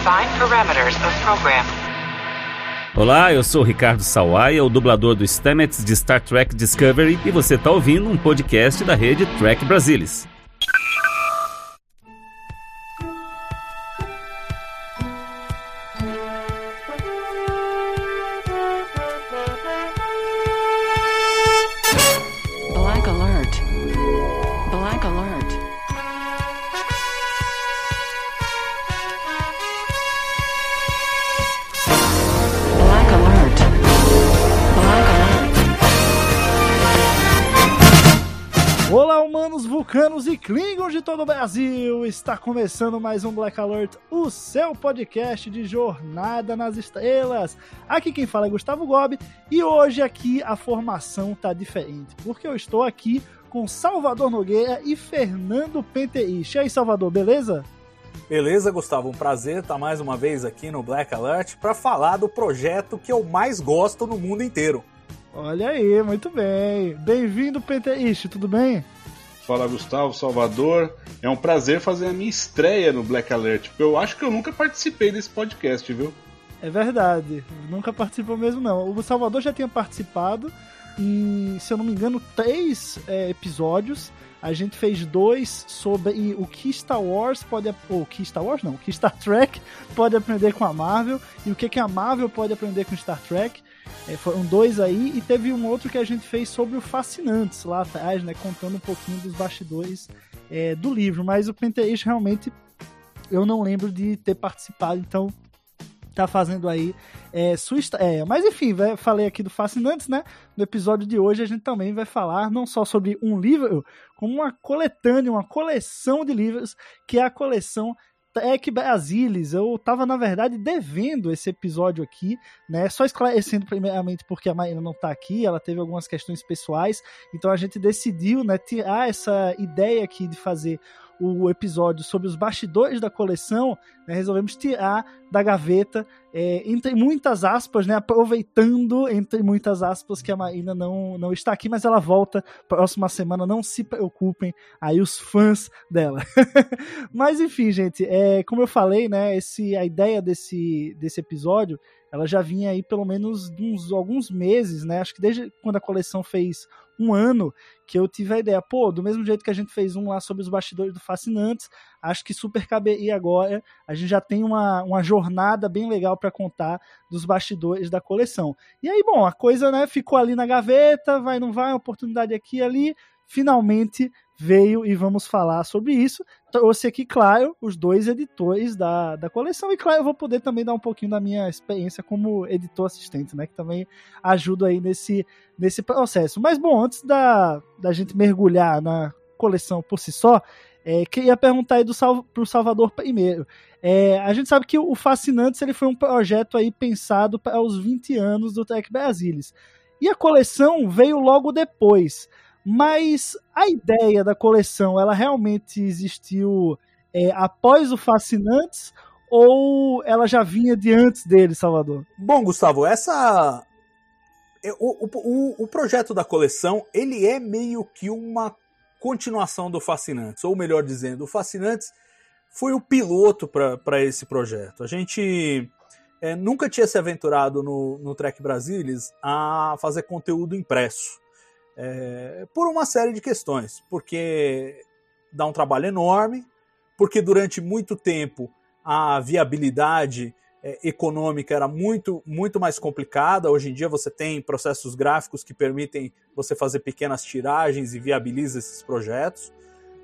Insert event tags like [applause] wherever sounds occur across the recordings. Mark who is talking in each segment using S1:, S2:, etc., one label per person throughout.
S1: Define parameters of program.
S2: Olá, eu sou Ricardo Sawaia, o dublador do Stamets de Star Trek Discovery, e você está ouvindo um podcast da rede Trek Brasilis.
S3: De todo o Brasil! Está começando mais um Black Alert, o seu podcast de Jornada nas Estrelas. Aqui quem fala é Gustavo Gobi e hoje aqui a formação tá diferente, porque eu estou aqui com Salvador Nogueira e Fernando Penteich. E aí, Salvador, beleza?
S4: Beleza, Gustavo? Um prazer estar mais uma vez aqui no Black Alert para falar do projeto que eu mais gosto no mundo inteiro.
S3: Olha aí, muito bem. Bem-vindo, Penteich, tudo bem?
S5: Fala Gustavo, Salvador. É um prazer fazer a minha estreia no Black Alert, eu acho que eu nunca participei desse podcast, viu?
S3: É verdade, nunca participou mesmo não. O Salvador já tinha participado em, se eu não me engano, três é, episódios. A gente fez dois sobre o que Star Wars pode. Ou que Star Wars não, o que Star [laughs] Trek pode aprender com a Marvel e o que, que a Marvel pode aprender com Star Trek. É, foram dois aí, e teve um outro que a gente fez sobre o Fascinantes lá atrás, né? Contando um pouquinho dos bastidores é, do livro. Mas o Penteist realmente eu não lembro de ter participado, então tá fazendo aí é, sua estreia. Mas enfim, falei aqui do Fascinantes, né? No episódio de hoje a gente também vai falar não só sobre um livro, como uma coletânea, uma coleção de livros, que é a coleção Trek Brasilis. Eu tava, na verdade, devendo esse episódio aqui, né? Só esclarecendo primeiramente porque a Marina não tá aqui, ela teve algumas questões pessoais, então a gente decidiu, né, tirar essa ideia aqui de fazer o episódio sobre os bastidores da coleção, né, resolvemos tirar da gaveta, é, entre muitas aspas, né, aproveitando, entre muitas aspas, que a Marina não, não está aqui, mas ela volta próxima semana, não se preocupem, aí os fãs dela. [laughs] mas enfim, gente, é, como eu falei, né, esse, a ideia desse, desse episódio, ela já vinha aí pelo menos uns alguns meses, né, acho que desde quando a coleção fez um ano, que eu tive a ideia, pô, do mesmo jeito que a gente fez um lá sobre os bastidores do Fascinantes, acho que super caberia agora, a gente já tem uma, uma jornada bem legal para contar dos bastidores da coleção. E aí, bom, a coisa, né, ficou ali na gaveta, vai, não vai, oportunidade aqui e ali, finalmente veio e vamos falar sobre isso. Trouxe aqui, claro, os dois editores da, da coleção, e claro, eu vou poder também dar um pouquinho da minha experiência como editor assistente, né, que também ajuda aí nesse, nesse processo. Mas, bom, antes da, da gente mergulhar na coleção por si só, é, queria perguntar aí do Sal, pro Salvador primeiro. É, a gente sabe que o Fascinantes ele foi um projeto aí pensado para os 20 anos do Trek Brasilis. E a coleção veio logo depois. Mas a ideia da coleção, ela realmente existiu é, após o Fascinantes ou ela já vinha de antes dele, Salvador?
S4: Bom, Gustavo, essa o, o, o projeto da coleção ele é meio que uma continuação do Fascinantes, ou melhor dizendo, o Fascinantes foi o piloto para esse projeto. A gente é, nunca tinha se aventurado no, no Trek Brasilis a fazer conteúdo impresso. É, por uma série de questões. Porque dá um trabalho enorme, porque durante muito tempo a viabilidade é, econômica era muito, muito mais complicada. Hoje em dia você tem processos gráficos que permitem você fazer pequenas tiragens e viabiliza esses projetos.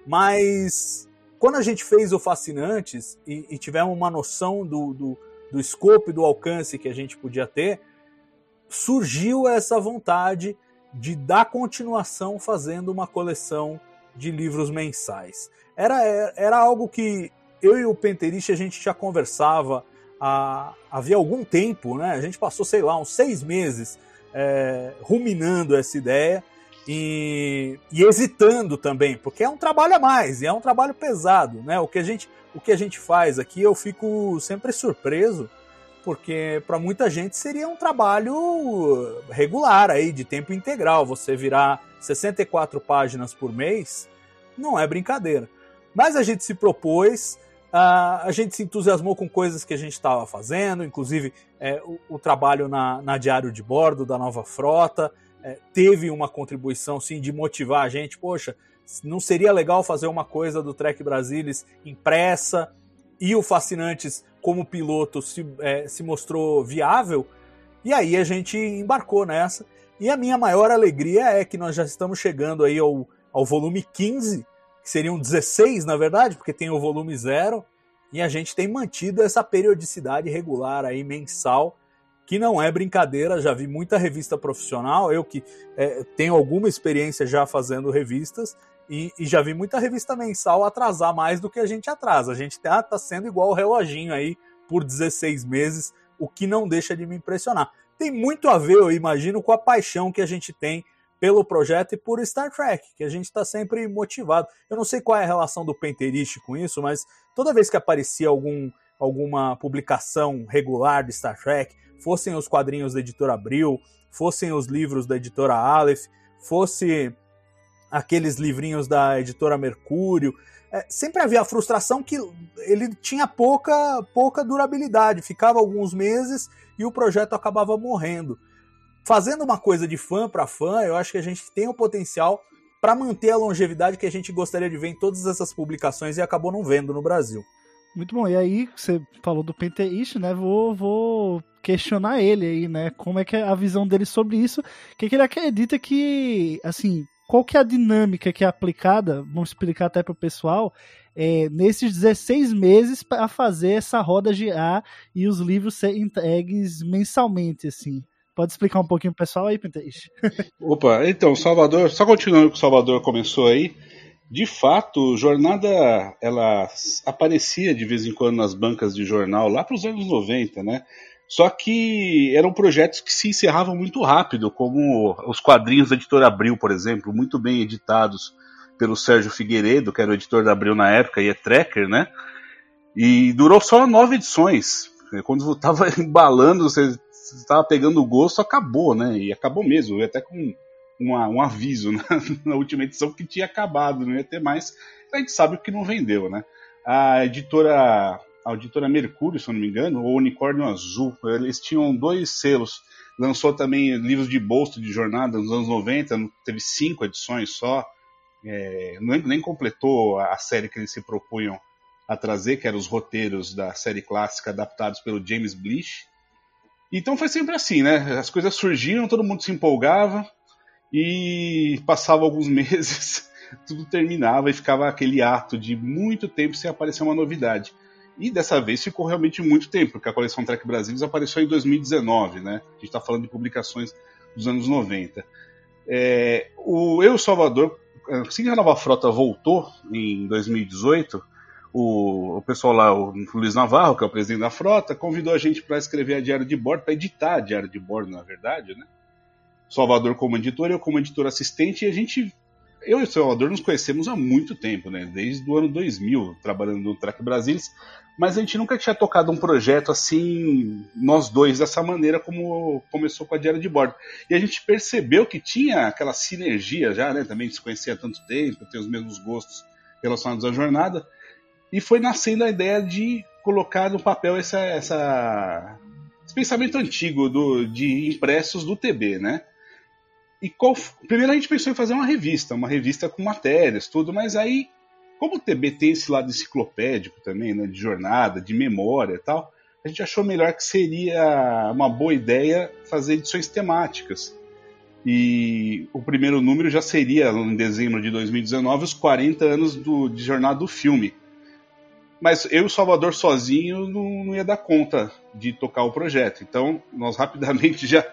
S4: Mas quando a gente fez o Fascinantes e, e tivemos uma noção do, do, do escopo e do alcance que a gente podia ter, surgiu essa vontade de dar continuação fazendo uma coleção de livros mensais. Era, era algo que eu e o Penterich a gente já conversava há, havia algum tempo, né? A gente passou, sei lá, uns seis meses é, ruminando essa ideia e, e, hesitando também, porque é um trabalho a mais e é um trabalho pesado, né? O que a gente, o que a gente faz aqui, eu fico sempre surpreso porque para muita gente seria um trabalho regular aí de tempo integral. Você virar 64 páginas por mês não é brincadeira. Mas a gente se propôs a gente se entusiasmou com coisas que a gente estava fazendo, inclusive é, o, o, trabalho na, na, diário de bordo da nova frota. É, teve uma contribuição, sim, de motivar a gente. Poxa, não seria legal fazer uma coisa do Trek Brasilis impressa e o Fascinantes, como piloto, se, é, se mostrou viável? E aí a gente embarcou nessa. E a minha maior alegria é que nós já estamos chegando aí ao, ao volume 15 que seriam 16 na verdade, porque tem o volume zero, e a gente tem mantido essa periodicidade regular aí mensal, que não é brincadeira, já vi muita revista profissional, eu que é, tenho alguma experiência já fazendo revistas, e, e, já vi muita revista mensal atrasar mais do que a gente atrasa. A gente tá, tá sendo igual o reloginho aí por 16 meses, o que não deixa de me impressionar. Tem muito a ver, eu imagino, com a paixão que a gente tem pelo projeto e por Star Trek, que a gente está sempre motivado. Eu não sei qual é a relação do Penterist com isso, mas toda vez que aparecia algum, alguma publicação regular de Star Trek, fossem os quadrinhos da editora Abril, fossem os livros da editora Aleph, fosse aqueles livrinhos da editora Mercúrio, é, sempre havia a frustração que ele tinha pouca, pouca durabilidade, ficava alguns meses e o projeto acabava morrendo fazendo uma coisa de fã para fã, eu acho que a gente tem o potencial para manter a longevidade que a gente gostaria de ver em todas essas publicações e acabou não vendo no Brasil.
S3: Muito bom. E aí, você falou do Penteist, né? Vou, vou questionar ele aí, né? Como é que é a visão dele sobre isso? O que, que ele acredita que, assim, qual que é a dinâmica que é aplicada, vamos explicar até para o pessoal, é, nesses 16 meses para fazer essa roda girar e os livros serem entregues mensalmente, assim. Pode explicar um pouquinho pro pessoal aí, Penteixe? [laughs]
S5: Opa, então, Salvador, só continuando que o Salvador começou aí, de fato, jornada ela aparecia de vez em quando nas bancas de jornal lá para os anos 90, né? Só que eram projetos que se encerravam muito rápido, como os quadrinhos da editora Abril, por exemplo, muito bem editados pelo Sérgio Figueiredo, que era o editor da Abril na época e é tracker, né? E durou só nove edições. Quando [laughs] estava embalando, você estava pegando o gosto, acabou, né? E acabou mesmo, até com uma, um aviso [laughs] né? na última edição que tinha acabado, não ia ter mais. A gente sabe o que não vendeu, né? A editora, a editora Mercúrio, se não me engano, ou Unicórnio Azul, eles tinham dois selos. Lançou também livros de bolso de jornada nos anos 90, teve cinco edições só. É, nem, nem completou a série que eles se propunham a trazer, que eram os roteiros da série clássica adaptados pelo James Blish. Então foi sempre assim, né? As coisas surgiam, todo mundo se empolgava e passava alguns [laughs] meses, tudo terminava e ficava aquele ato de muito tempo sem aparecer uma novidade. E dessa vez ficou realmente muito tempo, porque a coleção Trek Brasil apareceu em 2019, né? A gente está falando de publicações dos anos 90. É, o Eu Salvador, assim que a nova frota voltou em 2018, o, o pessoal lá, o Luiz Navarro, que é o presidente da frota, convidou a gente para escrever a diário de bordo, para editar a diário de bordo, na verdade, né? Salvador como editor, eu como editor assistente, e a gente, eu e o Salvador nos conhecemos há muito tempo, né? Desde o ano 2000, trabalhando no Track Brasilis, mas a gente nunca tinha tocado um projeto assim, nós dois, dessa maneira como começou com a diário de bordo. E a gente percebeu que tinha aquela sinergia já, né? Também se conhecia há tanto tempo, tem os mesmos gostos relacionados à jornada, e foi nascendo a ideia de colocar no papel essa, essa, esse pensamento antigo do, de impressos do TB, né? E qual, primeiro a gente pensou em fazer uma revista, uma revista com matérias, tudo, mas aí, como o TB tem esse lado enciclopédico também, né, de jornada, de memória e tal, a gente achou melhor que seria uma boa ideia fazer edições temáticas. E o primeiro número já seria, em dezembro de 2019, os 40 anos do, de jornada do filme. Mas eu e o Salvador sozinho não, não ia dar conta de tocar o projeto. Então, nós rapidamente [laughs] já,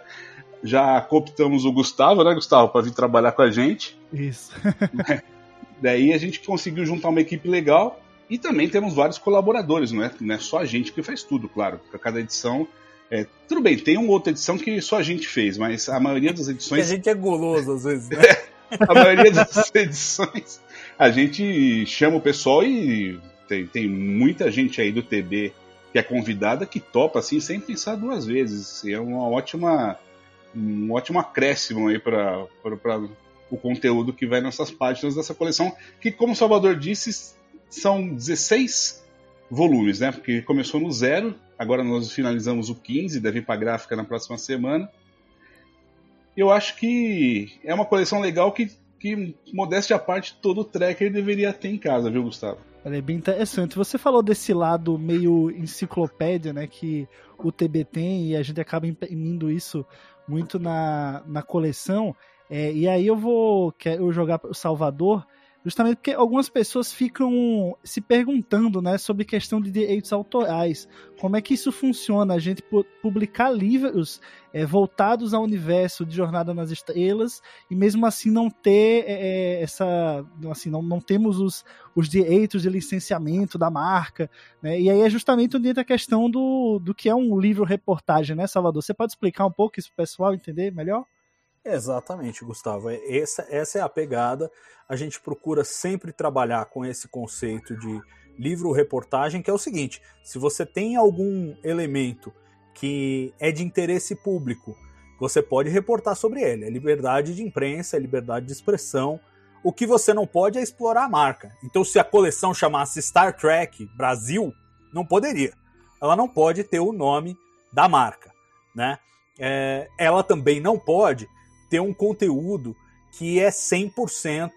S5: já cooptamos o Gustavo, né, Gustavo, para vir trabalhar com a gente.
S3: Isso. [laughs]
S5: Daí a gente conseguiu juntar uma equipe legal e também temos vários colaboradores, não é, não é só a gente que faz tudo, claro. Porque cada edição. É, tudo bem, tem uma outra edição que só a gente fez, mas a maioria das edições.
S4: a gente é guloso às vezes, né? [laughs]
S5: a maioria das [laughs] edições a gente chama o pessoal e tem, tem muita gente aí do TB que é convidada que topa assim sem pensar duas vezes. É uma ótima um ótimo acréscimo aí para o conteúdo que vai nessas páginas dessa coleção, que como o Salvador disse, são 16 volumes, né? Porque começou no zero, agora nós finalizamos o 15, deve ir para gráfica na próxima semana. Eu acho que é uma coleção legal que, que modéstia à parte, todo tracker deveria ter em casa, viu, Gustavo?
S3: É bem interessante. Você falou desse lado meio enciclopédia, né, que o TB tem e a gente acaba imprimindo isso muito na, na coleção. É, e aí eu vou quero jogar o Salvador justamente porque algumas pessoas ficam se perguntando, né, sobre questão de direitos autorais. Como é que isso funciona? A gente publicar livros é, voltados ao universo de Jornada nas Estrelas e mesmo assim não ter é, é essa, assim, não, não temos os, os direitos de licenciamento da marca, né? E aí é justamente onde entra a questão do, do que é um livro reportagem, né, Salvador? Você pode explicar um pouco isso para o pessoal entender melhor?
S4: Exatamente, Gustavo. É, essa, essa é a pegada. A gente procura sempre trabalhar com esse conceito de livro-reportagem, que é o seguinte: se você tem algum elemento que é de interesse público, você pode reportar sobre ele. É liberdade de imprensa, é liberdade de expressão. O que você não pode é explorar a marca. Então, se a coleção chamasse Star Trek Brasil, não poderia. Ela não pode ter o nome da marca, né? É, ela também não pode ter um conteúdo que é 100%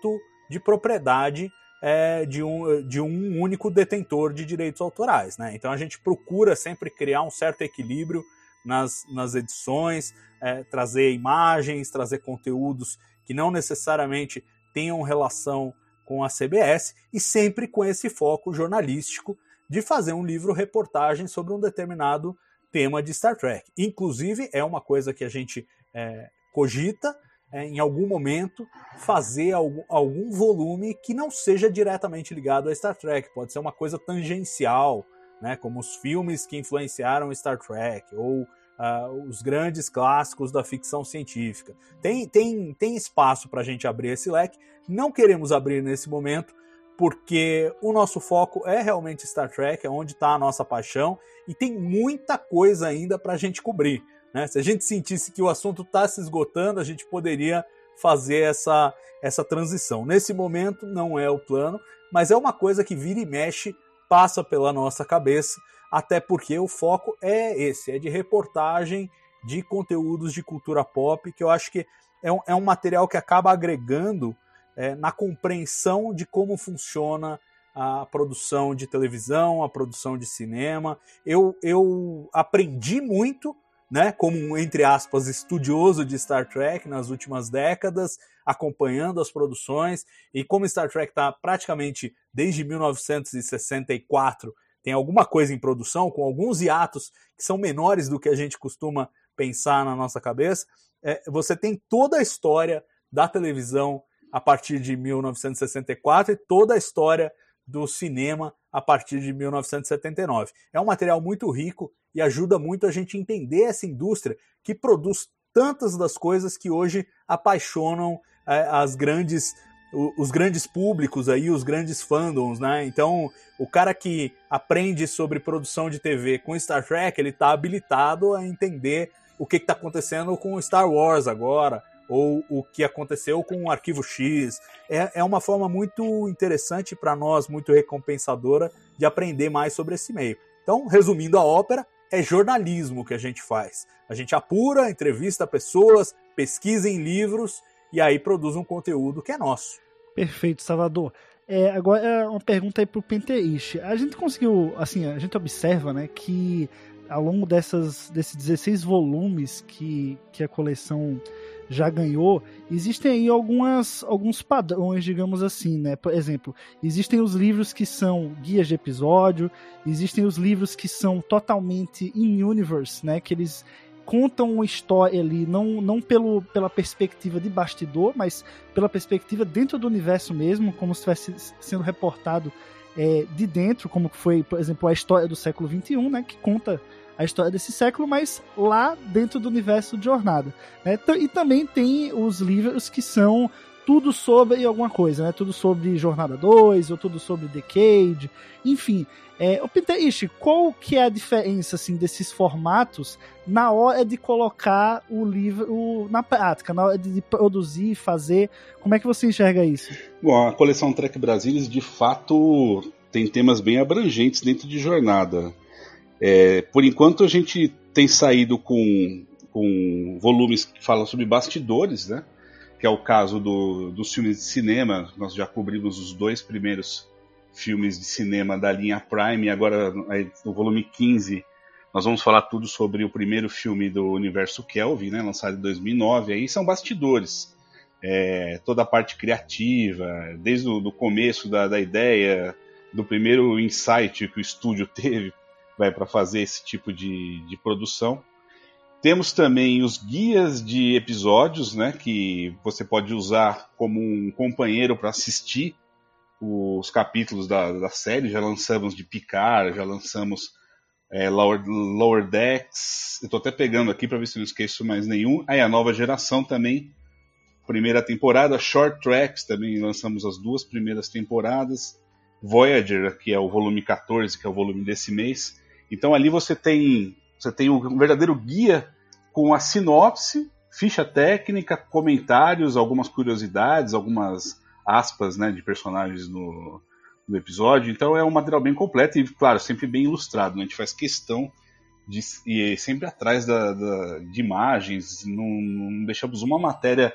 S4: de propriedade é, de, um, de um único detentor de direitos autorais. Né? Então a gente procura sempre criar um certo equilíbrio nas, nas edições, é, trazer imagens, trazer conteúdos que não necessariamente tenham relação com a CBS e sempre com esse foco jornalístico de fazer um livro reportagem sobre um determinado tema de Star Trek. Inclusive, é uma coisa que a gente é, cogita é, em algum momento fazer algum, algum volume que não seja diretamente ligado a Star Trek. Pode ser uma coisa tangencial, né, como os filmes que influenciaram Star Trek ou uh, os grandes clássicos da ficção científica. Tem, tem, tem espaço para a gente abrir esse leque. Não queremos abrir nesse momento porque o nosso foco é realmente Star Trek, é onde está a nossa paixão e tem muita coisa ainda para a gente cobrir. Né? Se a gente sentisse que o assunto está se esgotando, a gente poderia fazer essa, essa transição. Nesse momento não é o plano, mas é uma coisa que vira e mexe, passa pela nossa cabeça, até porque o foco é esse, é de reportagem de conteúdos de cultura pop, que eu acho que é um, é um material que acaba agregando é, na compreensão de como funciona a produção de televisão, a produção de cinema. Eu, eu aprendi muito né, como um, entre aspas, estudioso de Star Trek nas últimas décadas, acompanhando as produções, e como Star Trek está praticamente desde 1964, tem alguma coisa em produção, com alguns hiatos que são menores do que a gente costuma pensar na nossa cabeça, é, você tem toda a história da televisão a partir de 1964 e toda a história do cinema a partir de 1979. É um material muito rico e ajuda muito a gente entender essa indústria que produz tantas das coisas que hoje apaixonam é, as grandes os grandes públicos aí, os grandes fandoms, né? Então, o cara que aprende sobre produção de TV com Star Trek, ele está habilitado a entender o que está acontecendo com Star Wars agora, ou o que aconteceu com o Arquivo X. É, é uma forma muito interessante para nós, muito recompensadora, de aprender mais sobre esse meio. Então, resumindo a ópera, é jornalismo que a gente faz. A gente apura, entrevista pessoas, pesquisa em livros e aí produz um conteúdo que é nosso.
S3: Perfeito, Salvador. É, agora é uma pergunta aí pro Penteish. A gente conseguiu, assim, a gente observa, né, que ao longo dessas, desses 16 volumes que, que a coleção já ganhou, existem aí algumas, alguns padrões, digamos assim, né? Por exemplo, existem os livros que são guias de episódio, existem os livros que são totalmente in-universe, né? Que eles contam uma história ali, não, não pelo, pela perspectiva de bastidor, mas pela perspectiva dentro do universo mesmo, como se estivesse sendo reportado é, de dentro, como foi, por exemplo, a história do século XXI, né? Que conta a história desse século, mas lá dentro do universo de Jornada. Né? E também tem os livros que são tudo sobre alguma coisa, né? Tudo sobre Jornada 2, ou tudo sobre Decade, enfim. É, o Pinterish, qual que é a diferença assim, desses formatos na hora de colocar o livro na prática, na hora de produzir, fazer? Como é que você enxerga isso?
S5: Bom, a coleção Trek Brasilis de fato tem temas bem abrangentes dentro de jornada. É, por enquanto a gente tem saído com, com volumes que falam sobre bastidores, né? Que é o caso do, dos filmes de cinema. Nós já cobrimos os dois primeiros filmes de cinema da linha Prime, agora no volume 15 nós vamos falar tudo sobre o primeiro filme do universo Kelvin, né, lançado em 2009. Aí são bastidores, é, toda a parte criativa, desde o do começo da, da ideia, do primeiro insight que o estúdio [laughs] teve vai para fazer esse tipo de, de produção. Temos também os guias de episódios, né, que você pode usar como um companheiro para assistir os capítulos da, da série. Já lançamos de Picard, já lançamos é, Lower, Lower Decks. Tô até pegando aqui para ver se não esqueço mais nenhum. Aí a nova geração também. Primeira temporada, Short Tracks, também lançamos as duas primeiras temporadas. Voyager, que é o volume 14, que é o volume desse mês. Então ali você tem, você tem um verdadeiro guia com a sinopse, ficha técnica, comentários, algumas curiosidades, algumas aspas né, de personagens no, no episódio. Então é um material bem completo e, claro, sempre bem ilustrado. Né? A gente faz questão de ir sempre atrás da, da, de imagens, não, não, deixamos uma matéria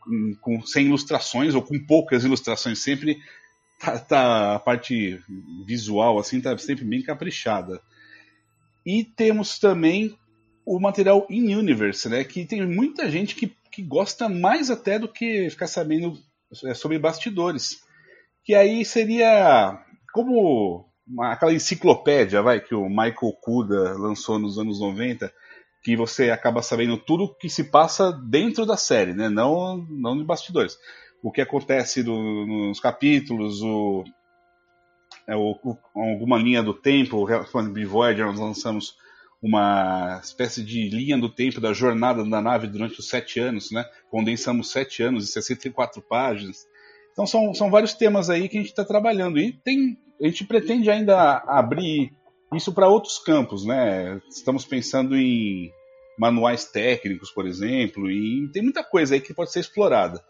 S5: com, com, sem ilustrações ou com poucas ilustrações, sempre tá, tá, a parte visual assim tá sempre bem caprichada. E temos também o material in universe, né, que tem muita gente que, que gosta mais até do que ficar sabendo é, sobre bastidores que aí seria como uma, aquela enciclopédia, vai, que o Michael Kuda lançou nos anos 90, que você acaba sabendo tudo que se passa dentro da série, né? Não, não de bastidores. O que acontece do, nos capítulos, o, é, o, o, alguma linha do tempo, falando de Voyager, nós lançamos uma espécie de linha do tempo da jornada da nave durante os sete anos, né? Condensamos sete anos e 64 páginas. Então são, são vários temas aí que a gente está trabalhando e tem, a gente pretende ainda abrir isso para outros campos, né? Estamos pensando em manuais técnicos, por exemplo, e tem muita coisa aí que pode ser explorada.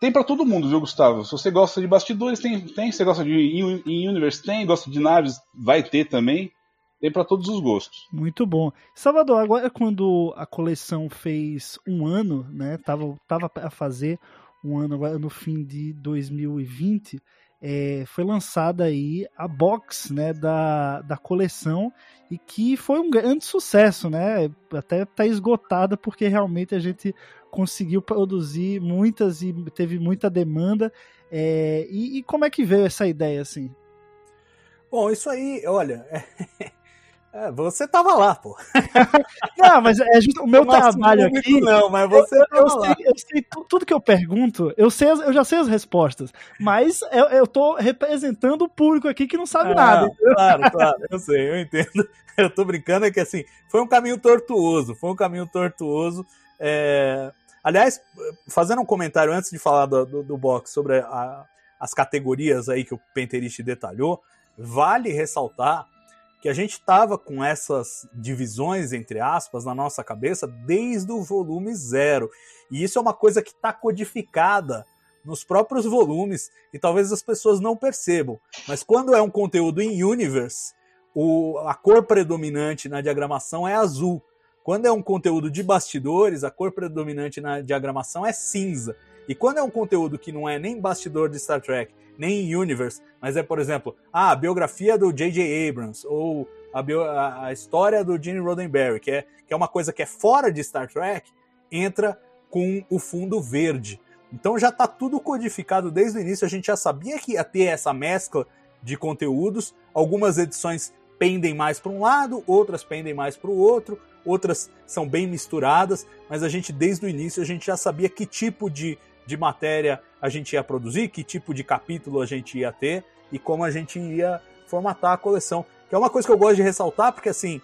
S5: Tem para todo mundo, viu, Gustavo? Se você gosta de bastidores, tem, tem. Se você gosta de in universe, tem. Gosta de naves, vai ter também. Tem para todos os gostos.
S3: Muito bom. Salvador, agora quando a coleção fez um ano, né? Tava, tava a fazer um ano agora no fim de 2020, é, foi lançada aí a box né, da, da coleção e que foi um grande sucesso, né? Até está esgotada porque realmente a gente conseguiu produzir muitas e teve muita demanda. É, e, e, como é que veio essa ideia assim?
S4: Bom, isso aí, olha, [laughs] É, você tava lá, pô. [laughs]
S3: Não, mas é justo o meu trabalho aqui.
S4: Não, mas você
S3: eu, eu, sei, eu sei tudo que eu pergunto, eu sei, eu já sei as respostas, mas eu, eu tô representando o público aqui que não sabe ah, nada.
S4: Claro, claro, eu sei, eu entendo. [laughs] Eu tô brincando é que assim, foi um caminho tortuoso, foi um caminho tortuoso. É... Aliás, fazendo um comentário antes de falar do, do, do box sobre a, as categorias aí que o Penterist detalhou, vale ressaltar que a gente estava com essas divisões, entre aspas, na nossa cabeça desde o volume zero. E isso é uma coisa que está codificada nos próprios volumes e talvez as pessoas não percebam. Mas quando é um conteúdo em universe, o, a cor predominante na diagramação é azul. Quando é um conteúdo de bastidores, a cor predominante na diagramação é cinza. E quando é um conteúdo que não é nem bastidor de Star Trek, nem Universe, mas é, por exemplo, ah, a biografia do J.J. Abrams, ou a, bio, a, a, história do Gene Roddenberry, que é, que é uma coisa que é fora de Star Trek, entra com o fundo verde. Então já está tudo codificado desde o início, a gente já sabia que ia ter essa mescla de conteúdos, algumas edições pendem mais para um lado, outras pendem mais para o outro, outras são bem misturadas, mas a gente desde o início a gente já sabia que tipo de de matéria a gente ia produzir, que tipo de capítulo a gente ia ter e como a gente ia formatar a coleção. Que é uma coisa que eu gosto de ressaltar, porque assim,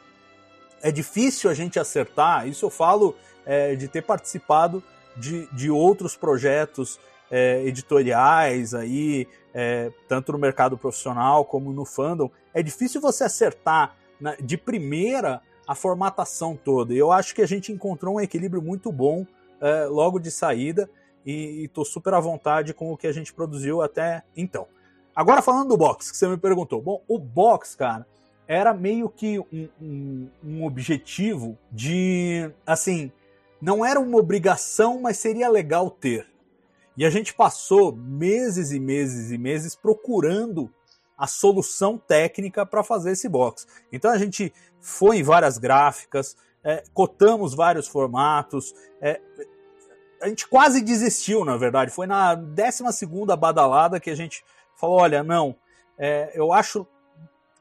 S4: é difícil a gente acertar, isso eu falo é, de ter participado de, de outros projetos é, editoriais aí, é, tanto no mercado profissional como no fandom. É difícil você acertar na, de primeira a formatação toda. Eu acho que a gente encontrou um equilíbrio muito bom é, logo de saída e estou super à vontade com o que a gente produziu até então. Agora falando do box, que você me perguntou. Bom, o box, cara, era meio que um, um, um objetivo de, assim, não era uma obrigação, mas seria legal ter. E a gente passou meses e meses e meses procurando a solução técnica para fazer esse box. Então a gente foi em várias gráficas, é, cotamos vários formatos, é, a gente quase desistiu, na verdade. Foi na 12 badalada que a gente falou: olha, não, é, eu acho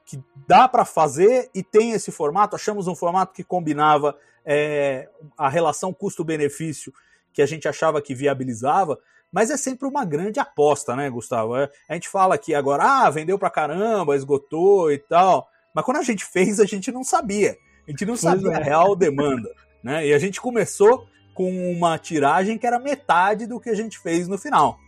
S4: que dá para fazer e tem esse formato. Achamos um formato que combinava é, a relação custo-benefício que a gente achava que viabilizava, mas é sempre uma grande aposta, né, Gustavo? É, a gente fala aqui agora, ah, vendeu pra caramba, esgotou e tal, mas quando a gente fez, a gente não sabia. A gente não pois sabia é. a real demanda, né? E a gente começou com uma tiragem que era metade do que a gente fez no final,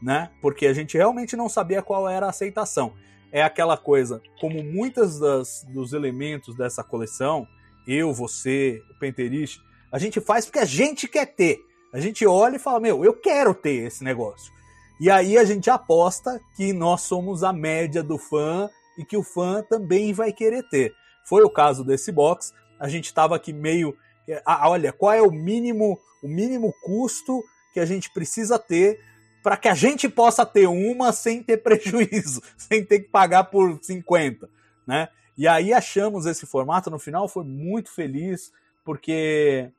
S4: né? Porque a gente realmente não sabia qual era a aceitação. É aquela coisa, como muitas das, dos elementos dessa coleção, eu, você, o Penterist, a gente faz porque a gente quer ter. A gente olha e fala, meu, eu quero ter esse negócio. E aí a gente aposta que nós somos a média do fã e que o fã também vai querer ter. Foi o caso desse box. A gente estava aqui meio ah, olha, qual é o mínimo, o mínimo custo que a gente precisa ter para que a gente possa ter uma sem ter [laughs] prejuízo, sem ter que pagar por 50, né? E aí achamos esse formato no final, foi muito feliz, porque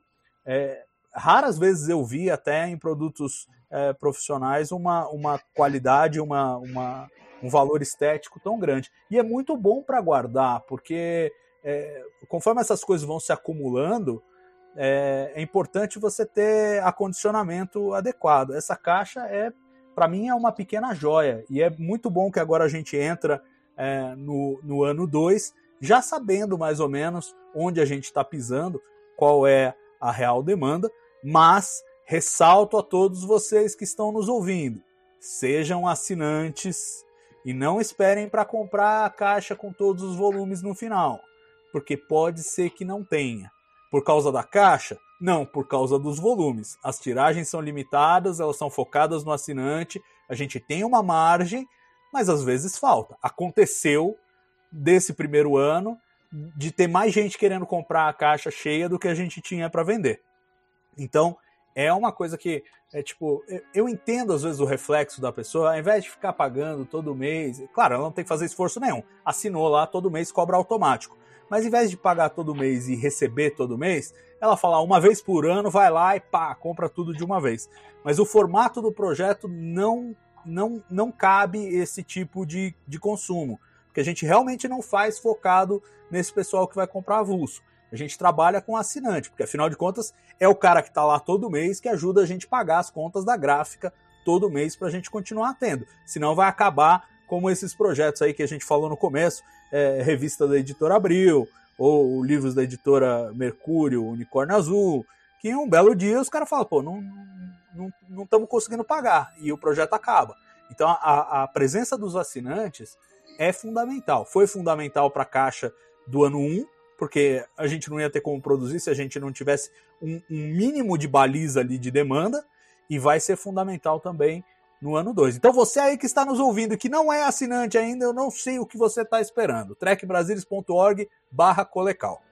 S4: é, raras vezes eu vi até em produtos é, profissionais uma, uma qualidade, uma, uma, um valor estético tão grande. E é muito bom para guardar, porque é, conforme essas coisas vão se acumulando, é, é importante você ter acondicionamento adequado. Essa caixa é, para mim, é uma pequena joia e é muito bom que agora a gente entra é, no, no ano 2 já sabendo mais ou menos onde a gente está pisando, qual é a real demanda, mas ressalto a todos vocês que estão nos ouvindo: sejam assinantes e não esperem para comprar a caixa com todos os volumes no final, porque pode ser que não tenha. Por causa da caixa? Não, por causa dos volumes. As tiragens são limitadas, elas são focadas no assinante, a gente tem uma margem, mas às vezes falta. Aconteceu desse primeiro ano de ter mais gente querendo comprar a caixa cheia do que a gente tinha para vender. Então, é uma coisa que é tipo, eu entendo às vezes o reflexo da pessoa, ao invés de ficar pagando todo mês, claro, ela não tem que fazer esforço nenhum. Assinou lá todo mês, cobra automático. Mas em vez de pagar todo mês e receber todo mês, ela fala uma vez por ano, vai lá e pá, compra tudo de uma vez. Mas o formato do projeto não não, não cabe esse tipo de, de consumo. Porque a gente realmente não faz focado nesse pessoal que vai comprar avulso. A gente trabalha com assinante, porque afinal de contas é o cara que está lá todo mês que ajuda a gente a pagar as contas da gráfica todo mês para a gente continuar tendo. Senão vai acabar como esses projetos aí que a gente falou no começo, é, revista da editora Abril, ou livros da editora Mercúrio, Unicórnio Azul, que um belo dia os caras falam, pô, não não estamos conseguindo pagar, e o projeto acaba. Então a, a presença dos assinantes é fundamental. Foi fundamental para a caixa do ano 1, porque a gente não ia ter como produzir se a gente não tivesse um, um mínimo de baliza ali de demanda, e vai ser fundamental também no ano 2. Então você aí que está nos ouvindo, que não é assinante ainda, eu não sei o que você está esperando. trekbrasilis.org barra colecal.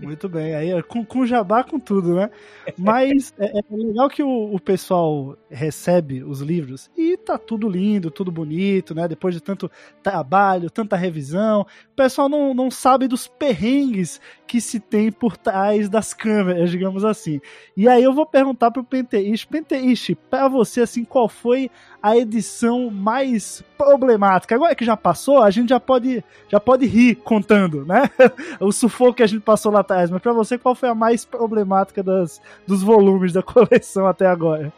S3: Muito bem, aí com, com jabá com tudo, né? Mas é, é legal que o, o, pessoal recebe os livros e tá tudo lindo, tudo bonito, né? Depois de tanto trabalho, tanta revisão, o pessoal não, não sabe dos perrengues que se tem por trás das câmeras, digamos assim. E aí eu vou perguntar pro Penteish, Penteish, para você, assim, qual foi a edição mais problemática? Agora que já passou, a gente já pode, já pode rir contando, né? [laughs] o sufoco que a gente passou lá atrás. Mas para você, qual foi a mais problemática das, dos volumes da coleção até agora?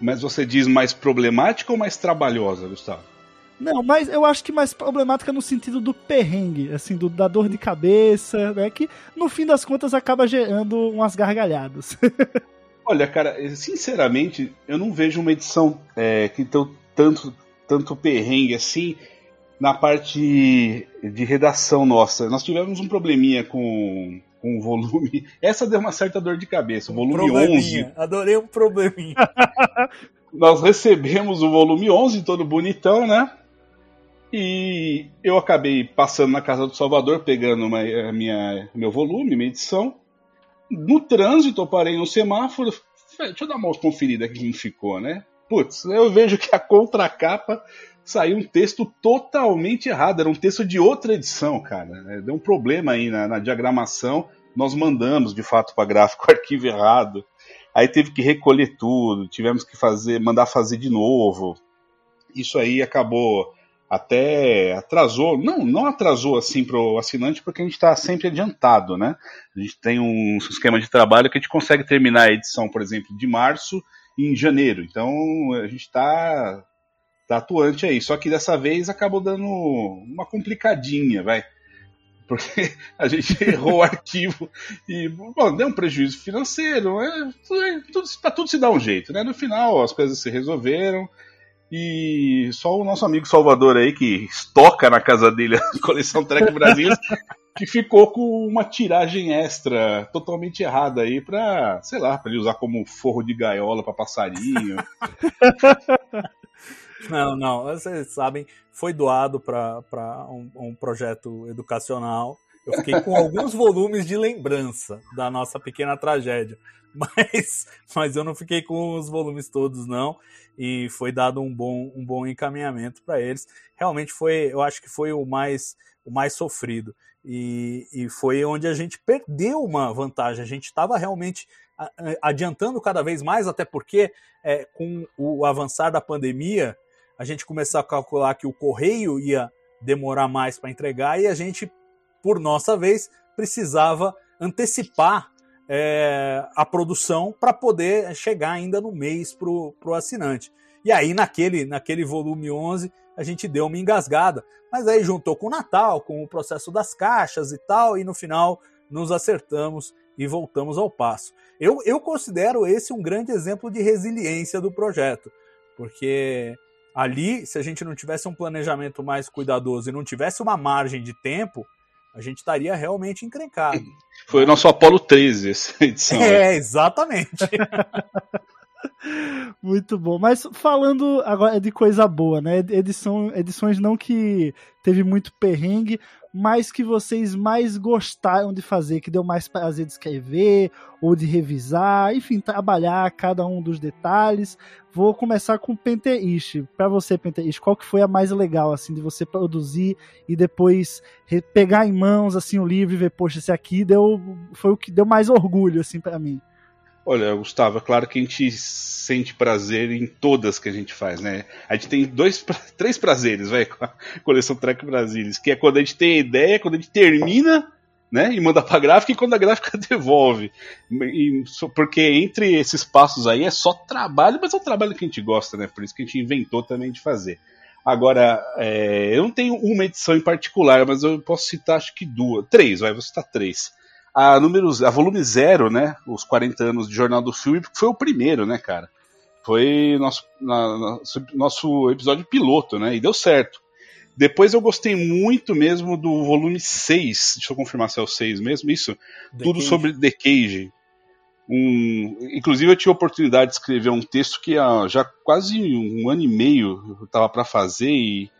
S5: Mas você diz mais problemática ou mais trabalhosa, Gustavo?
S3: Não, mas eu acho que mais problemática no sentido do perrengue, assim, do, da dor de cabeça, né? Que no fim das contas acaba gerando umas gargalhadas. [laughs]
S5: Olha, cara, sinceramente, eu não vejo uma edição é, que tem tanto, tanto perrengue assim na parte de redação nossa. Nós tivemos um probleminha com, com o volume. [laughs] Essa deu uma certa dor de cabeça. O volume 11.
S4: Adorei um probleminha. [laughs]
S5: Nós recebemos o volume 11, todo bonitão, né? E eu acabei passando na casa do Salvador, pegando uma, a minha, meu volume, minha edição. No trânsito, eu parei no semáforo. Deixa eu dar uma conferida aqui como ficou, né? Putz, eu vejo que a contracapa saiu um texto totalmente errado. Era um texto de outra edição, cara. Deu um problema aí na, na diagramação. Nós mandamos, de fato, para gráfico [laughs] arquivo errado. Aí teve que recolher tudo, tivemos que fazer, mandar fazer de novo. Isso aí acabou até atrasou, não, não atrasou assim para o assinante, porque a gente está sempre adiantado, né? A gente tem um esquema de trabalho que a gente consegue terminar a edição, por exemplo, de março em janeiro. Então a gente está tá atuante aí. Só que dessa vez acabou dando uma complicadinha, vai. Porque a gente [laughs] errou o arquivo e bom, deu um prejuízo financeiro. É, tudo, pra tudo se dá um jeito, né? No final as coisas se resolveram. E só o nosso amigo Salvador aí, que estoca na casa dele a [laughs] coleção Trek Brasil, que ficou com uma tiragem extra totalmente errada aí pra, sei lá, pra ele usar como forro de gaiola para passarinho. [laughs]
S4: Não, não, vocês sabem, foi doado para um, um projeto educacional. Eu fiquei com alguns volumes de lembrança da nossa pequena tragédia, [laughs] mas, mas eu não fiquei com os volumes todos, não. E foi dado um bom, um bom encaminhamento para eles. Realmente foi, eu acho que foi o mais, o mais sofrido. E, e foi onde a gente perdeu uma vantagem. A gente estava realmente adiantando cada vez mais, até porque é, com o avançar da pandemia, a gente começou a calcular que o correio ia demorar mais para entregar e a gente, por nossa vez, precisava antecipar é, a produção para poder chegar ainda no mês para o assinante. E aí, naquele, naquele volume 11, a gente deu uma engasgada. Mas aí juntou com o Natal, com o processo das caixas e tal, e no final nos acertamos e voltamos ao passo. Eu, eu considero esse um grande exemplo de resiliência do projeto, porque ali, se a gente não tivesse um planejamento mais cuidadoso e não tivesse uma margem de tempo, a gente estaria realmente encrencado.
S5: Foi o nosso Apolo 13 essa edição.
S4: É, né? exatamente. [laughs]
S3: Muito bom. Mas falando agora de coisa boa, né? Edição, edições não que teve muito perrengue, mas que vocês mais gostaram de fazer, que deu mais prazer de escrever ou de revisar, enfim, trabalhar cada um dos detalhes. Vou começar com Penteish. Para você, Penteish, qual que foi a mais legal assim de você produzir e depois pegar em mãos assim o livro e ver, poxa, esse aqui deu foi o que deu mais orgulho assim para mim.
S5: Olha, Gustavo, é claro que a gente sente prazer em todas que a gente faz, né? A gente tem dois, [laughs] três prazeres, vai, com a coleção Trek Brasilis, que é quando a gente tem a ideia, quando a gente termina, né, e manda pra gráfica, e quando a gráfica [laughs] devolve. E, porque entre esses passos aí é só trabalho, mas é um trabalho que a gente gosta, né? Por isso que a gente inventou também de fazer. Agora, é, eu não tenho uma edição em particular, mas eu posso citar acho que duas, três, vai, vou citar três a números, a volume zero, né? Os 40 anos de Jornal do Filme, foi o primeiro, né, cara? Foi nosso, na, na, nosso episódio piloto, né? E deu certo. Depois eu gostei muito mesmo do volume 6. Deixa eu confirmar se é o 6 mesmo. Isso. The tudo Cage. sobre The Cage. Um, inclusive eu tive a oportunidade de escrever um texto que há já quase um ano e meio eu estava para fazer e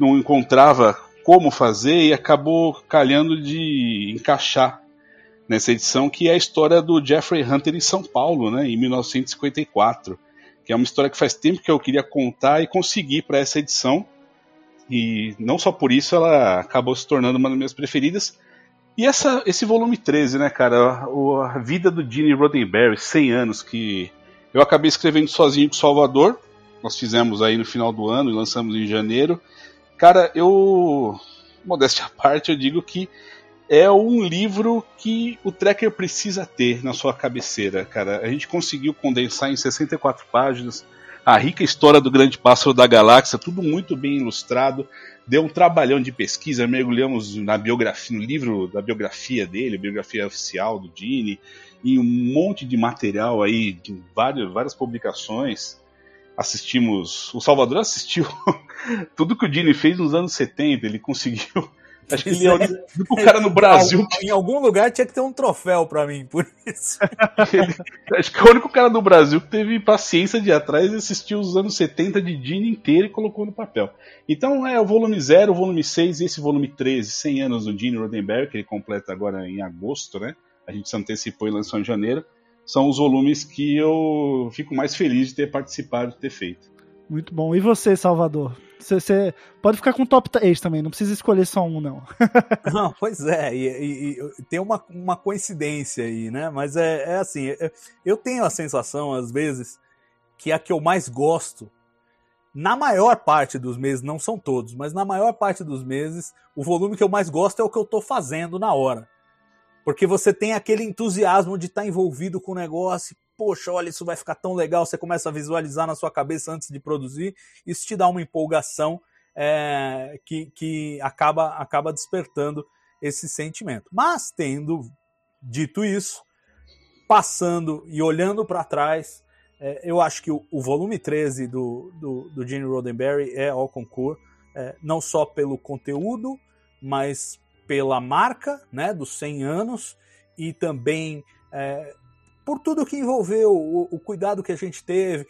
S5: não encontrava como fazer e acabou calhando de encaixar nessa edição, que é a história do Jeffrey Hunter em São Paulo, né, em 1954, que é uma história que faz tempo que eu queria contar e consegui para essa edição. E não só por isso ela acabou se tornando uma das minhas preferidas. E essa, esse volume 13, né, cara, a, a vida do Gene Roddenberry, 100 anos, que eu acabei escrevendo sozinho com Salvador. Nós fizemos aí no final do ano e lançamos em janeiro. Cara, eu modéstia à parte, eu digo que é um livro que o tracker precisa ter na sua cabeceira, cara. A gente conseguiu condensar em 64 páginas a rica história do grande pássaro da galáxia, tudo muito bem ilustrado. Deu um trabalhão de pesquisa, mergulhamos na biografia, no livro da biografia dele, biografia oficial do Gene, e um monte de material aí, de várias, várias publicações. Assistimos, o Salvador assistiu [laughs] tudo que o Gene fez nos anos 70, ele conseguiu Acho que ele é [laughs] o único cara no Brasil. [laughs]
S4: Em algum lugar tinha que ter um troféu pra mim, por isso. [laughs]
S5: Acho que é o único cara no Brasil que teve paciência de ir atrás e assistiu os anos 70 de Dini inteiro e colocou no papel. Então é o volume 0, o volume 6 e esse volume 13, 100 anos do Gene Roddenberry, que ele completa agora em agosto, né? A gente se antecipou e lançou em janeiro. São os volumes que eu fico mais feliz de ter participado, de ter feito.
S3: Muito bom. E você, Salvador? Você pode ficar com top 3 também, não precisa escolher só um, não. [laughs]
S4: não, pois é, e, e, e, tem uma, uma coincidência aí, né? Mas é, é assim, eu tenho a sensação, às vezes, que a que eu mais gosto, na maior parte dos meses, não são todos, mas na maior parte dos meses, o volume que eu mais gosto é o que eu tô fazendo na hora. Porque você tem aquele entusiasmo de estar tá envolvido com o negócio, poxa, olha, isso vai ficar tão legal, você começa a visualizar na sua cabeça antes de produzir, isso te dá uma empolgação é, que, que acaba, acaba despertando esse sentimento. Mas, tendo dito isso, passando e olhando para trás, é, eu acho que o, o, volume 13 do, do, do Gene Roddenberry é ao concurso, é, não só pelo conteúdo, mas pela marca né, dos 100 anos e também é, por tudo que envolveu, o, o, cuidado que a gente teve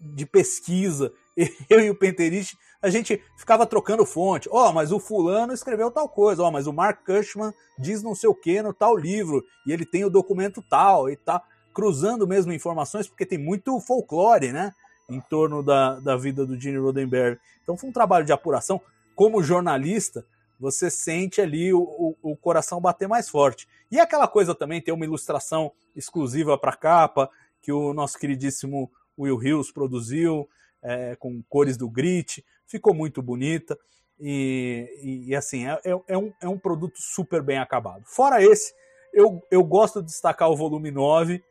S4: de pesquisa. [laughs] Eu e o Penterist, a gente ficava trocando fonte. Ó, oh, mas o fulano escreveu tal coisa. Ó, oh, mas o Mark Cushman diz não sei o que no tal livro. E ele tem o documento tal e tá cruzando mesmo informações, porque tem muito folclore, né? Em torno da, da vida do Gene Roddenberry. Então foi um trabalho de apuração. Como jornalista, você sente ali o, o, o, coração bater mais forte. E aquela coisa também, tem uma ilustração exclusiva para capa, que o nosso queridíssimo Will Hills produziu, é, com cores do Grit, ficou muito bonita. E, e, e assim, é, é, é, um, é um produto super bem acabado. Fora esse, eu, eu gosto de destacar o volume 9,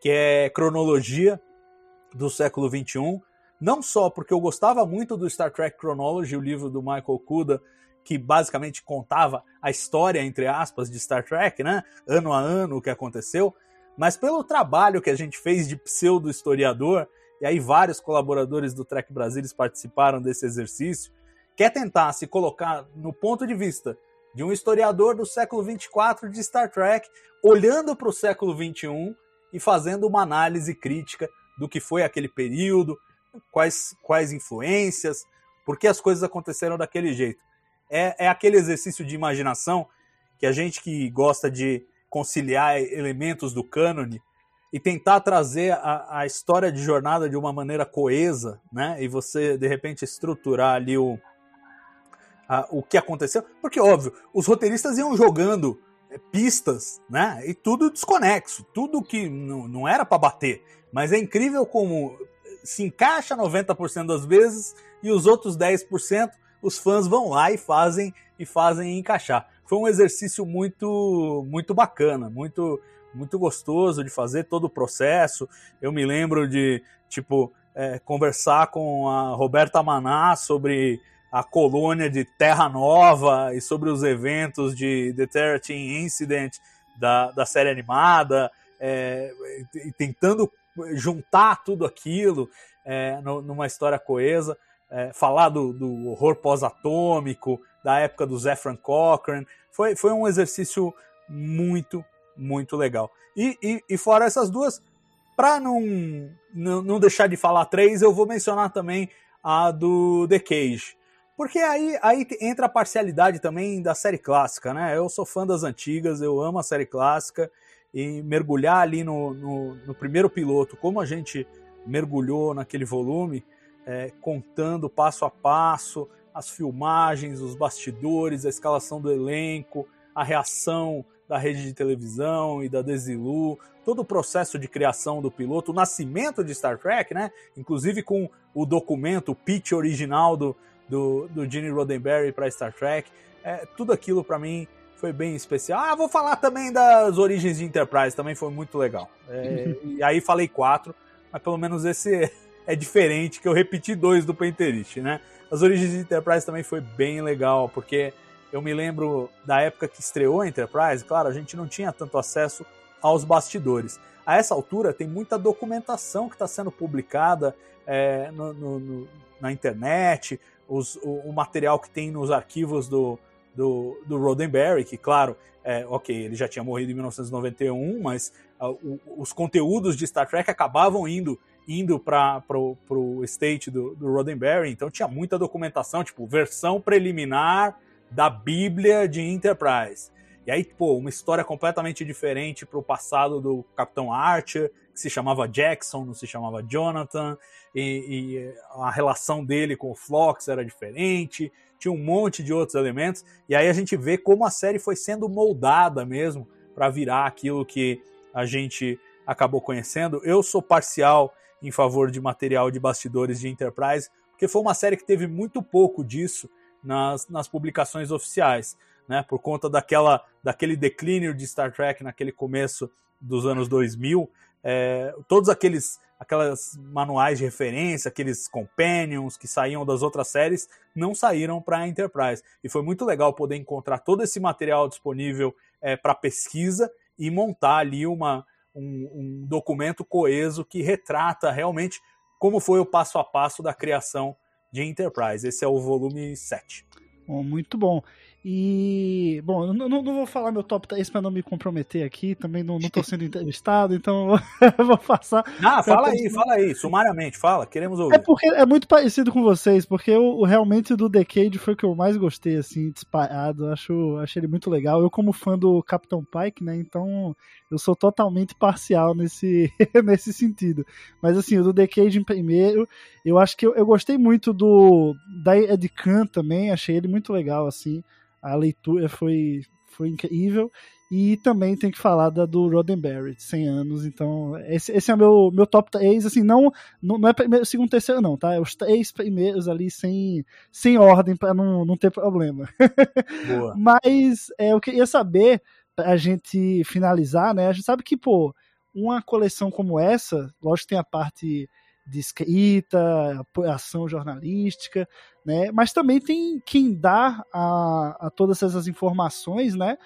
S4: que é Cronologia do século XXI. Não só porque eu gostava muito do Star Trek Chronology, o livro do Michael Kuda, que basicamente contava a história, entre aspas, de Star Trek, né? Ano a ano o que aconteceu, mas pelo trabalho que a gente fez de pseudo-historiador, e aí vários colaboradores do Trek Brasilis participaram desse exercício, quer tentar se colocar no ponto de vista de um historiador do século 24 de Star Trek, olhando para o século 21 e fazendo uma análise crítica do que foi aquele período, quais, quais influências, por que as coisas aconteceram daquele jeito é, é aquele exercício de imaginação que a gente que gosta de conciliar elementos do cânone e tentar trazer a, a história de jornada de uma maneira coesa, né? E você, de repente, estruturar ali o, a, o que aconteceu. Porque, óbvio, os roteiristas iam jogando é, pistas, né? E tudo desconexo, tudo que não, era para bater. Mas é incrível como se encaixa 90% das vezes e os outros 10% os fãs vão lá e fazem e fazem encaixar. Foi um exercício muito muito bacana, muito muito gostoso de fazer todo o processo. Eu me lembro de tipo é, conversar com a Roberta Maná sobre a colônia de Terra Nova e sobre os eventos de The Thirteen Incident da, da série animada, é, e tentando juntar tudo aquilo é, numa história coesa é, falar do, do horror pós-atômico, da época do Zefran Cochrane. Foi, foi um exercício muito, muito legal. E, e, e fora essas duas, para não, não, não deixar de falar três, eu vou mencionar também a do The Cage. Porque aí, aí entra a parcialidade também da série clássica, né? Eu sou fã das antigas, eu amo a série clássica, e mergulhar ali no, no, no primeiro piloto, como a gente mergulhou naquele volume, é, contando passo a passo as filmagens, os bastidores, a escalação do elenco, a reação da rede de televisão e da Desilu, todo o processo de criação do piloto, o nascimento de Star Trek, né? Inclusive com o documento, o pitch original do, do, do Gene Roddenberry para Star Trek. É, tudo aquilo para mim foi bem especial. Ah, vou falar também das origens de Enterprise, também foi muito legal. É, [laughs] e aí falei quatro, mas pelo menos esse é diferente, que eu repeti dois do Painterist, né? As origens de Enterprise também foi bem legal, porque eu me lembro da época que estreou a Enterprise, claro, a gente não tinha tanto acesso aos bastidores. A essa altura tem muita documentação que está sendo publicada é, no, no, no, na internet, os, o, o, material que tem nos arquivos do, do, do Roddenberry, que, claro, é, ok, ele já tinha morrido em 1991, mas uh, o, os conteúdos de Star Trek acabavam indo indo para pro, pro estate do, do Roddenberry, então tinha muita documentação, tipo, versão preliminar da Bíblia de Enterprise. E aí, pô, uma história completamente diferente para o passado do Capitão Archer, que se chamava Jackson, não se chamava Jonathan, e, e, a relação dele com o Phlox era diferente, tinha um monte de outros elementos, e aí a gente vê como a série foi sendo moldada mesmo para virar aquilo que a gente acabou conhecendo. Eu sou parcial em favor de material de bastidores de Enterprise, porque foi uma série que teve muito pouco disso nas, nas publicações oficiais, né? Por conta daquela, daquele declínio de Star Trek naquele começo dos anos 2000, é, todos aqueles aquelas manuais de referência, aqueles companions que saíam das outras séries, não saíram para a Enterprise. E foi muito legal poder encontrar todo esse material disponível é, para pesquisa e montar ali uma, um, um documento coeso que retrata realmente como foi o passo a passo da criação de Enterprise. Esse é o volume 7.
S3: Bom, muito bom. E, bom, não, não, vou falar meu top 3 para não me comprometer aqui, também não, não tô sendo entrevistado, então eu vou [laughs] passar.
S4: Ah, fala aí, fala aí, sumariamente, fala, queremos ouvir.
S3: É porque é muito parecido com vocês, porque eu, realmente do Decade foi o que eu mais gostei, assim, disparado, acho, achei ele muito legal. Eu, como fã do Capitão Pike, né, então eu sou totalmente parcial nesse, [laughs] nesse sentido. Mas, assim, o do Decade em primeiro, eu acho que eu, eu gostei muito do da Ed Khan também, achei ele muito legal, assim a leitura foi, foi incrível. E também tem que falar da do Roddenberry, de 100 anos. Então, esse, esse é o meu, meu top 3. Assim, não, não, não é primeiro, segundo, terceiro, não, tá? É os três primeiros ali sem, sem ordem, para não, não ter problema.
S4: Boa. [laughs]
S3: Mas é, eu queria saber, pra gente finalizar, né? A gente sabe que, pô, uma coleção como essa, lógico que tem a parte de escrita, apoiação jornalística, né? Mas também tem quem dá a, a todas essas informações, né?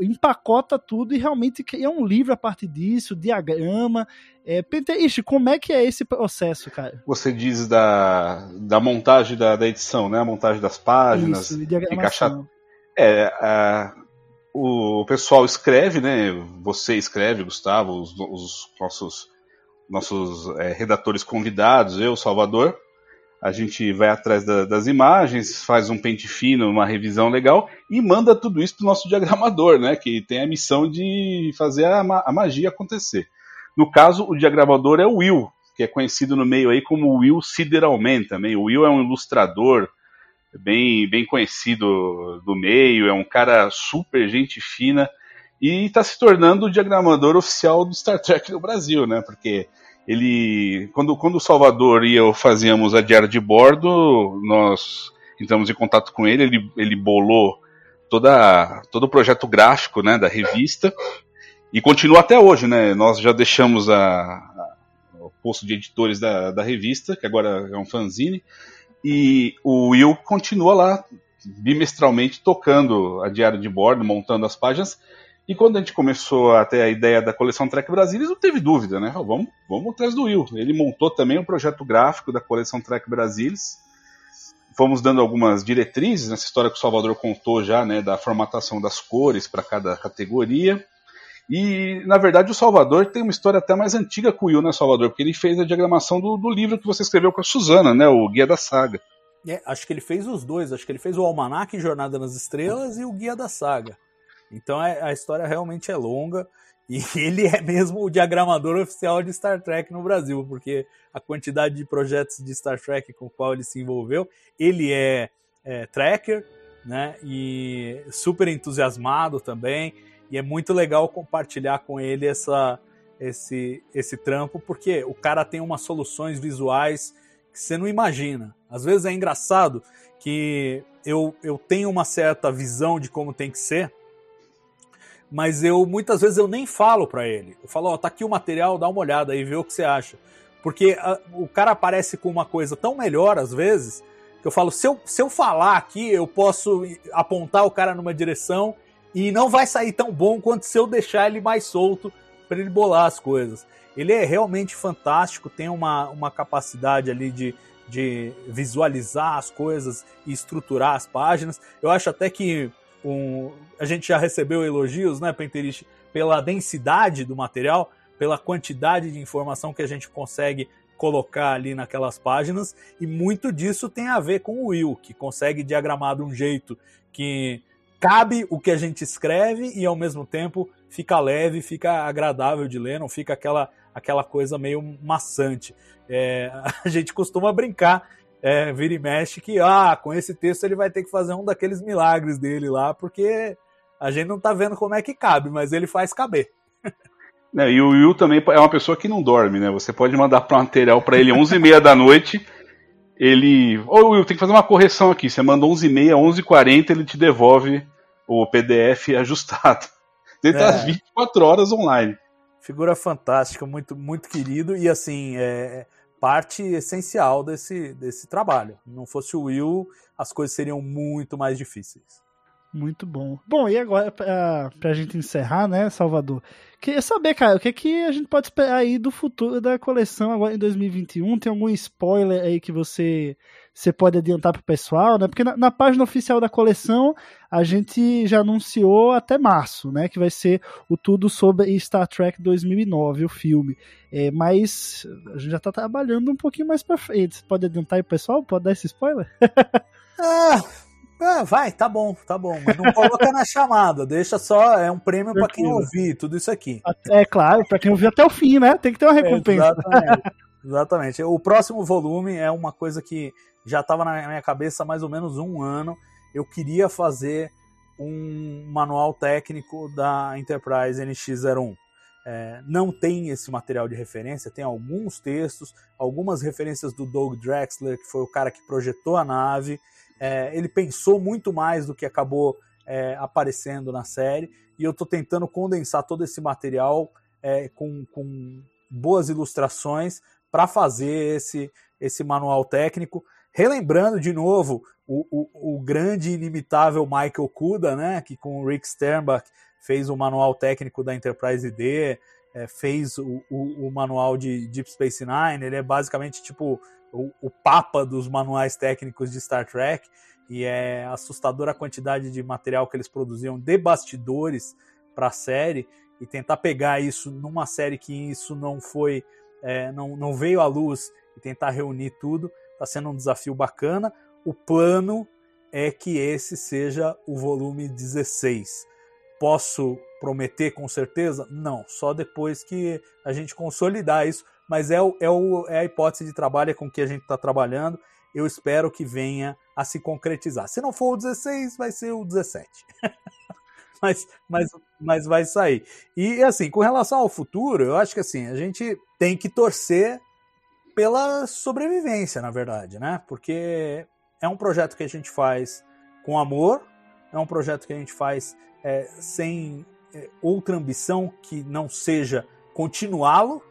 S3: empacota tudo e realmente cria um livro a partir disso, diagrama. É, Penteiste, como é que é esse processo, cara?
S5: Você diz da, da montagem da, da edição, né? A montagem das páginas.
S3: Isso, diagramação.
S5: É, a, o pessoal escreve, né? Você escreve, Gustavo, os, os nossos nossos é, redatores convidados, eu, Salvador. A gente vai atrás da, das imagens, faz um pente fino, uma revisão legal e manda tudo isso para o nosso diagramador, né? Que tem a missão de fazer a, a magia acontecer. No caso, o diagramador é o Will, que é conhecido no meio aí como Will Sideralman também. O Will é um ilustrador bem, bem conhecido do meio, é um cara super gente fina e está se tornando o diagramador oficial do Star Trek no Brasil, né? Porque ele, quando, quando o Salvador e eu fazíamos a diária de bordo, nós entramos em contato com ele, ele, ele bolou toda, todo o projeto gráfico né, da revista e continua até hoje, né? Nós já deixamos a, a, o posto de editores da, da revista, que agora é um fanzine, e o Will continua lá bimestralmente tocando a diária de bordo, montando as páginas, e quando a gente começou a ter a ideia da coleção Trek Brasilis, não teve dúvida, né? Vamos, vamos atrás do Will. Ele montou também um projeto gráfico da coleção Trek Brasilis. Fomos dando algumas diretrizes nessa história que o Salvador contou já, né? Da formatação das cores para cada categoria. E, na verdade, o Salvador tem uma história até mais antiga com o Will, né, Salvador? Porque ele fez a diagramação do, do livro que você escreveu com a Suzana, né? O Guia da Saga.
S4: É, acho que ele fez os dois. Acho que ele fez o Almanac Jornada nas Estrelas e o Guia da Saga. Então é, a história realmente é longa e [laughs] ele é mesmo o diagramador oficial de Star Trek no Brasil, porque a quantidade de projetos de Star Trek com o qual ele se envolveu, ele é, é tracker, né? E super entusiasmado também. E é muito legal compartilhar com ele essa, esse, esse trampo, porque o cara tem umas soluções visuais que você não imagina. Às vezes é engraçado que eu, eu tenho uma certa visão de como tem que ser, mas eu muitas vezes eu nem falo para ele. Eu falo, ó, oh, tá aqui o material, dá uma olhada aí, vê o que você acha. Porque a, ah, o cara aparece com uma coisa tão melhor às vezes, que eu falo, se eu, se eu falar aqui, eu posso apontar o cara numa direção e não vai sair tão bom quanto se eu deixar ele mais solto para ele bolar as coisas. Ele é realmente fantástico, tem uma, uma capacidade ali de, de visualizar as coisas e estruturar as páginas. Eu acho até que A gente já recebeu elogios, né, Penterich, pela densidade do material, pela quantidade de informação que a gente consegue colocar ali naquelas páginas, e muito disso tem a ver com o Will, que consegue diagramar de um jeito que cabe o que a gente escreve e ao mesmo tempo fica leve, fica agradável de ler, não fica aquela, aquela coisa meio maçante. É, [laughs] a gente costuma brincar, é, vira e mexe, que ah, com esse texto ele vai ter que fazer um daqueles milagres dele lá, porque a gente não tá vendo como é que cabe, mas ele faz caber.
S5: É, e o Will também é uma pessoa que não dorme, né? Você pode mandar para material para ele 11h30 da noite. Ele. Ô Will, tem que fazer uma correção aqui. Você manda 11h30, 11h40, ele te devolve o PDF ajustado. Ele tá é. tá 24 horas online.
S4: Figura fantástica, muito, muito querido e assim, é parte essencial desse, desse trabalho. Não fosse o Will, as coisas seriam muito mais difíceis.
S3: Muito bom. Bom, e agora, pra, pra gente encerrar, né, Salvador? Queria saber, cara, o que, é que a gente pode esperar aí do futuro da coleção agora em 2021? Tem algum spoiler aí que você, você pode adiantar pro pessoal, né? Porque na, na página oficial da coleção a gente já anunciou até março, né? Que vai ser o tudo sobre Star Trek 2009, o filme. É, mas a gente já tá trabalhando um pouquinho mais pra frente. Você pode adiantar aí, pessoal? Pode dar esse spoiler? [laughs]
S4: ah, ah, vai, tá bom, tá bom. Mas não coloca na chamada, deixa só, é um prêmio para quem ouvir, tudo isso aqui.
S3: É claro, para quem ouvir até o fim, né? Tem que ter uma recompensa. É,
S4: exatamente, exatamente. O próximo volume é uma coisa que já estava na minha cabeça há mais ou menos um ano. Eu queria fazer um manual técnico da Enterprise NX01. É, não tem esse material de referência, tem alguns textos, algumas referências do Doug Drexler, que foi o cara que projetou a nave, é, ele pensou muito mais do que acabou é, aparecendo na série, e eu estou tentando condensar todo esse material é, com, com boas ilustrações para fazer esse, esse manual técnico. Relembrando de novo o, o, o, grande inimitável Michael Kuda, né, que com o Rick Sternbach fez o manual técnico da Enterprise D, é, fez o, o, o, manual de Deep Space Nine, ele é basicamente tipo o, o papa dos manuais técnicos de Star Trek, e é assustadora a quantidade de material que eles produziam de bastidores para a série, e tentar pegar isso numa série que isso não foi, é, não, não veio à luz, e tentar reunir tudo, está sendo um desafio bacana. O plano é que esse seja o volume 16. Posso prometer com certeza? Não, só depois que a gente consolidar isso mas é, o, é, o, é a hipótese de trabalho é com que a gente está trabalhando. Eu espero que venha a se concretizar. Se não for o 16, vai ser o 17. [laughs] mas, mas, mas vai sair. E assim, com relação ao futuro, eu acho que assim, a gente tem que torcer pela sobrevivência, na verdade, né? Porque é um projeto que a gente faz com amor, é um projeto que a gente faz é, sem é, outra ambição que não seja continuá-lo,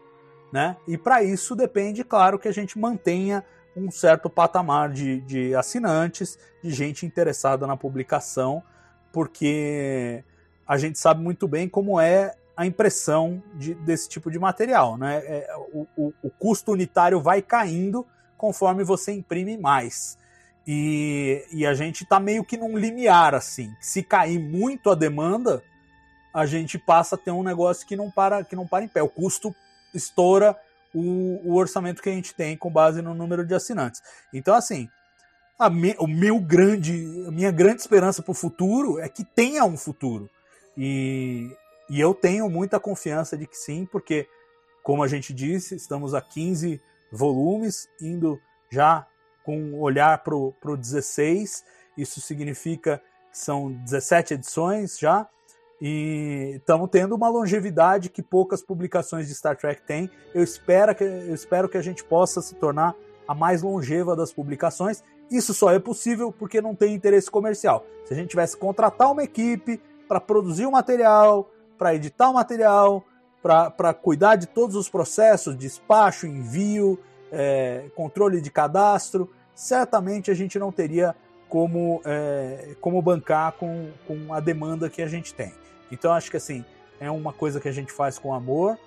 S4: né? E para isso depende, claro, que a gente mantenha um certo patamar de, de assinantes, de gente interessada na publicação, porque a gente sabe muito bem como é a impressão de, desse tipo de material. Né? É, o, o, o, custo unitário vai caindo conforme você imprime mais. E, e a gente está meio que num limiar assim. Se cair muito a demanda, a gente passa a ter um negócio que não para, que não para em pé. O custo estoura o, o, orçamento que a gente tem com base no número de assinantes. Então, assim, me, o meu grande, a minha grande esperança para o futuro é que tenha um futuro. E, e eu tenho muita confiança de que sim, porque, como a gente disse, estamos a 15 volumes, indo já com um olhar para o 16. Isso significa que são 17 edições já. E estamos tendo uma longevidade que poucas publicações de Star Trek têm. Eu espero, que, eu espero que a gente possa se tornar a mais longeva das publicações. Isso só é possível porque não tem interesse comercial. Se a gente tivesse que contratar uma equipe para produzir o um material, para editar o material, para cuidar de todos os processos, despacho, envio, é, controle de cadastro, certamente a gente não teria como, é, como bancar com, com a demanda que a gente tem. Então acho que assim, é uma coisa que a gente faz com amor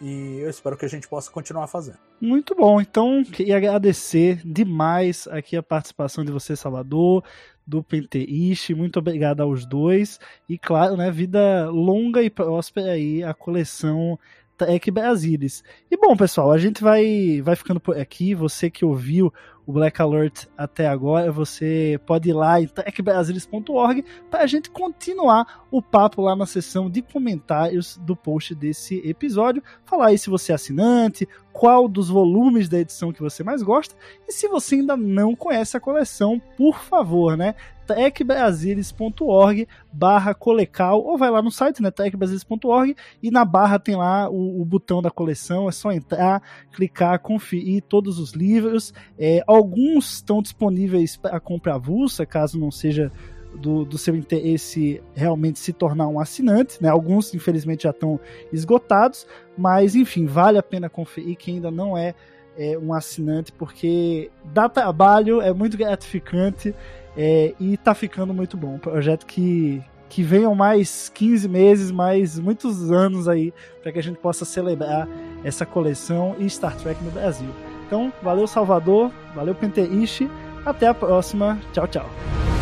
S4: E eu espero que a gente possa continuar fazendo.
S3: Muito bom. Então, queria agradecer demais aqui a participação de você, Salvador, do Penteish. Muito obrigado aos dois. E, claro, né, vida longa e próspera aí a coleção Trek Brasilis. E bom, pessoal, a gente vai, vai ficando por aqui. Você que ouviu o Black Alert até agora, você pode ir lá em techbrasilis.org para a gente continuar o papo lá na seção de comentários do post desse episódio. Falar aí se você é assinante, qual dos volumes da edição que você mais gosta e se você ainda não conhece a coleção, por favor, né? techbrasilis.org barra colecal, ou vai lá no site, né, techbrasilis.org, e na barra tem lá o, o, botão da coleção, é só entrar, clicar, conferir todos os livros. É, alguns estão disponíveis para compra avulsa, caso não seja do, do, seu interesse realmente se tornar um assinante, né? Alguns, infelizmente, já estão esgotados, mas enfim, vale a pena conferir quem ainda não é, é um assinante, porque dá trabalho, é muito gratificante é, e tá ficando muito bom. Um projeto que, que venham mais 15 meses, mais muitos anos aí, para que a gente possa celebrar essa coleção e Star Trek no Brasil. Então, valeu Salvador, valeu Penteishi, até a próxima, tchau, tchau.